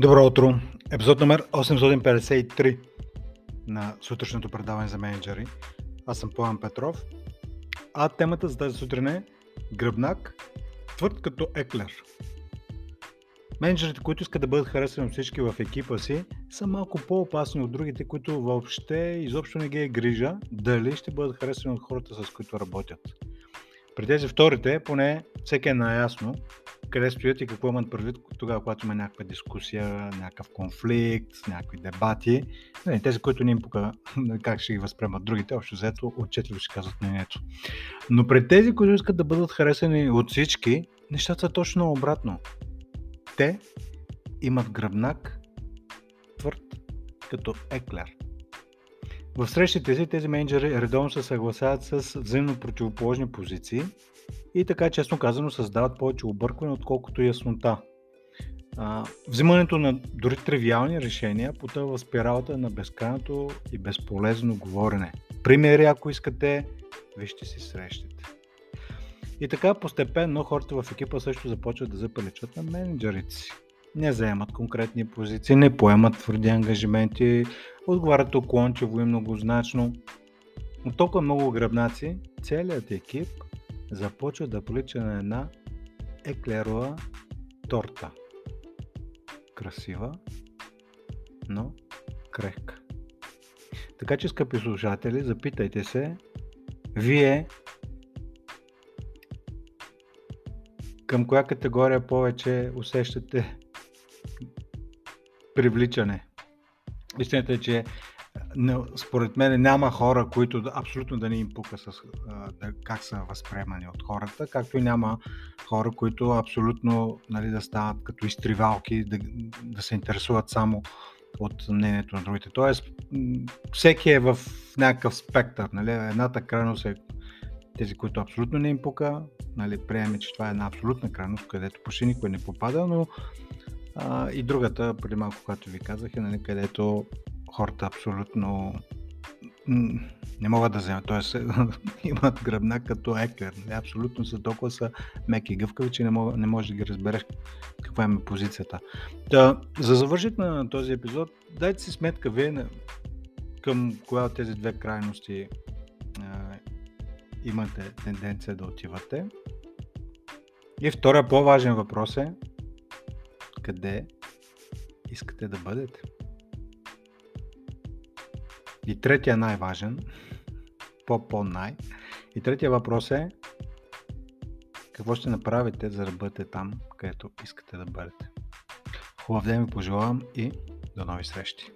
Добро утро! Епизод номер 853 на сутрешното предаване за менеджери. Аз съм Пламен Петров, а темата за тази сутрин е гръбнак, твърд като еклер. Менеджерите, които искат да бъдат харесани от всички в екипа си, са малко по-опасни от другите, които въобще изобщо не ги е грижа дали ще бъдат харесани от хората, с които работят. При тези вторите, поне всеки е наясно къде стоят и какво имат предвид тогава, когато има някаква дискусия, някакъв конфликт, някакви дебати. Не, тези, които не им пука как ще ги възприемат другите, общо взето отчетливо ще казват мнението. Но пред тези, които искат да бъдат харесани от всички, нещата са точно обратно. Те имат гръбнак твърд като еклер. В срещите си тези менеджери редовно се съгласяват с взаимно противоположни позиции и така, честно казано, създават повече объркване, отколкото яснота. А, взимането на дори тривиални решения потъва в спиралата на безкрайното и безполезно говорене. Примери, ако искате, вижте си срещите. И така постепенно хората в екипа също започват да запаличат на менеджерите си. Не заемат конкретни позиции, не поемат твърди ангажименти, отговарят уклончиво и многозначно. От толкова много гръбнаци, целият екип започва да прилича на една еклерова торта. Красива, но крехка. Така че, скъпи слушатели, запитайте се, вие към коя категория повече усещате привличане. Истината е, че според мен няма хора, които абсолютно да не им пука с, да, как са възприемани от хората, както и няма хора, които абсолютно нали, да стават като изтривалки, да, да се интересуват само от мнението на другите. Тоест, всеки е в някакъв спектър. Нали? Едната крайност е тези, които абсолютно не им пука, нали, приеме, че това е една абсолютна крайност, където почти никой не попада, но а, и другата, преди малко, когато ви казах, е нали, където хората абсолютно не могат да вземат, т.е. имат гръбнак като еклер. Абсолютно са толкова са меки и гъвкави, че не, мога, не можеш да ги разбереш каква е позицията. Да, за завършит на този епизод, дайте си сметка вие към коя от тези две крайности а, имате тенденция да отивате. И втория по-важен въпрос е къде искате да бъдете. И третия най-важен, по-по-най. И третия въпрос е какво ще направите, за да бъдете там, където искате да бъдете. Хубав ден ви пожелавам и до нови срещи!